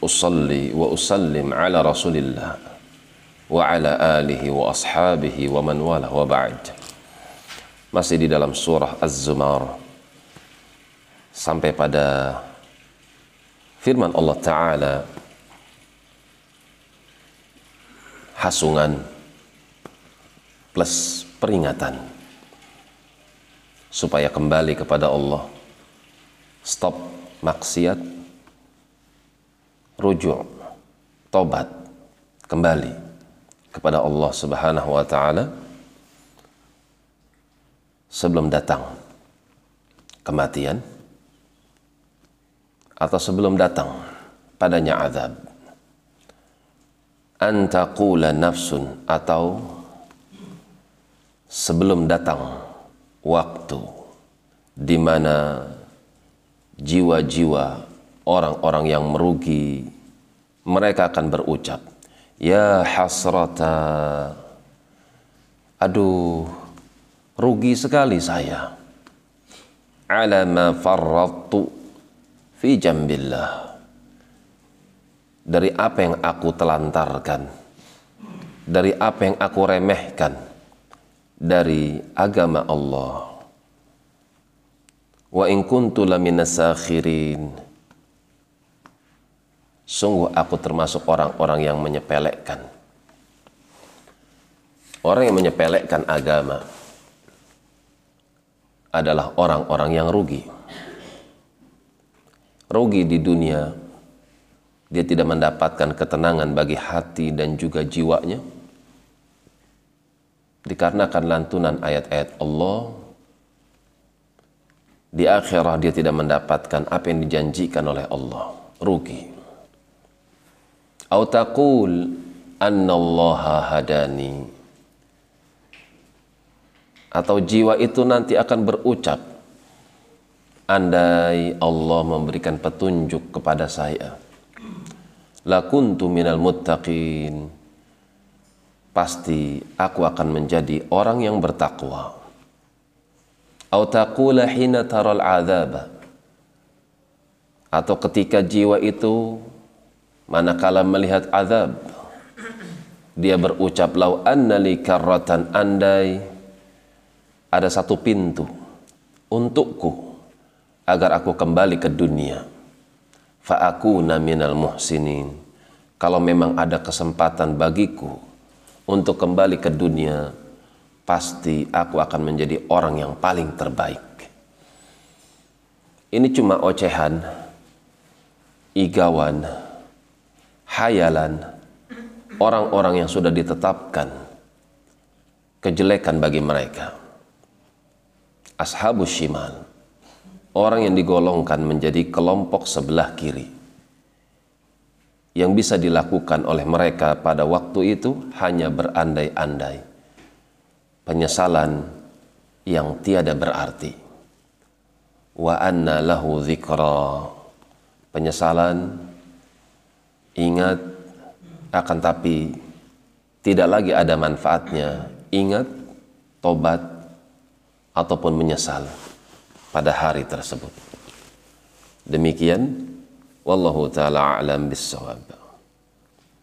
Usalli wa usallim ala rasulillah Wa ala alihi wa ashabihi wa man wala wa ba'd. Masih di dalam surah Az-Zumar. Sampai pada firman Allah Ta'ala. Hasungan plus peringatan. Supaya kembali kepada Allah. Stop maksiat. Rujuk, tobat, kembali kepada Allah Subhanahu wa taala sebelum datang kematian atau sebelum datang padanya azab. Antaqula nafsun atau sebelum datang waktu di mana jiwa-jiwa orang-orang yang merugi mereka akan berucap ya hasrata. Aduh rugi sekali saya. Ala ma farrattu fi jambillah. Dari apa yang aku telantarkan dari apa yang aku remehkan dari agama Allah wa in kuntu laminas sakhirin Sungguh aku termasuk orang-orang yang menyepelekan. Orang yang menyepelekan agama adalah orang-orang yang rugi. Rugi di dunia, dia tidak mendapatkan ketenangan bagi hati dan juga jiwanya. Dikarenakan lantunan ayat-ayat Allah, di akhirat dia tidak mendapatkan apa yang dijanjikan oleh Allah. Rugi. Atau taqul annallaha hadani. Atau jiwa itu nanti akan berucap andai Allah memberikan petunjuk kepada saya lakuntu minal muttaqin. Pasti aku akan menjadi orang yang bertakwa atau taqula hina taral azaba. Atau ketika jiwa itu manakala melihat azab dia berucap lau annali karratan andai ada satu pintu untukku agar aku kembali ke dunia. Fa aku minal muhsinin. Kalau memang ada kesempatan bagiku untuk kembali ke dunia pasti aku akan menjadi orang yang paling terbaik ini cuma ocehan igawan hayalan orang-orang yang sudah ditetapkan kejelekan bagi mereka. Ashabus shimal, orang yang digolongkan menjadi kelompok sebelah kiri. Yang bisa dilakukan oleh mereka pada waktu itu hanya berandai-andai. Penyesalan yang tiada berarti. Wa anna lahu zikra. Penyesalan ingat akan tapi tidak lagi ada manfaatnya ingat tobat ataupun menyesal pada hari tersebut demikian wallahu taala alam bisawab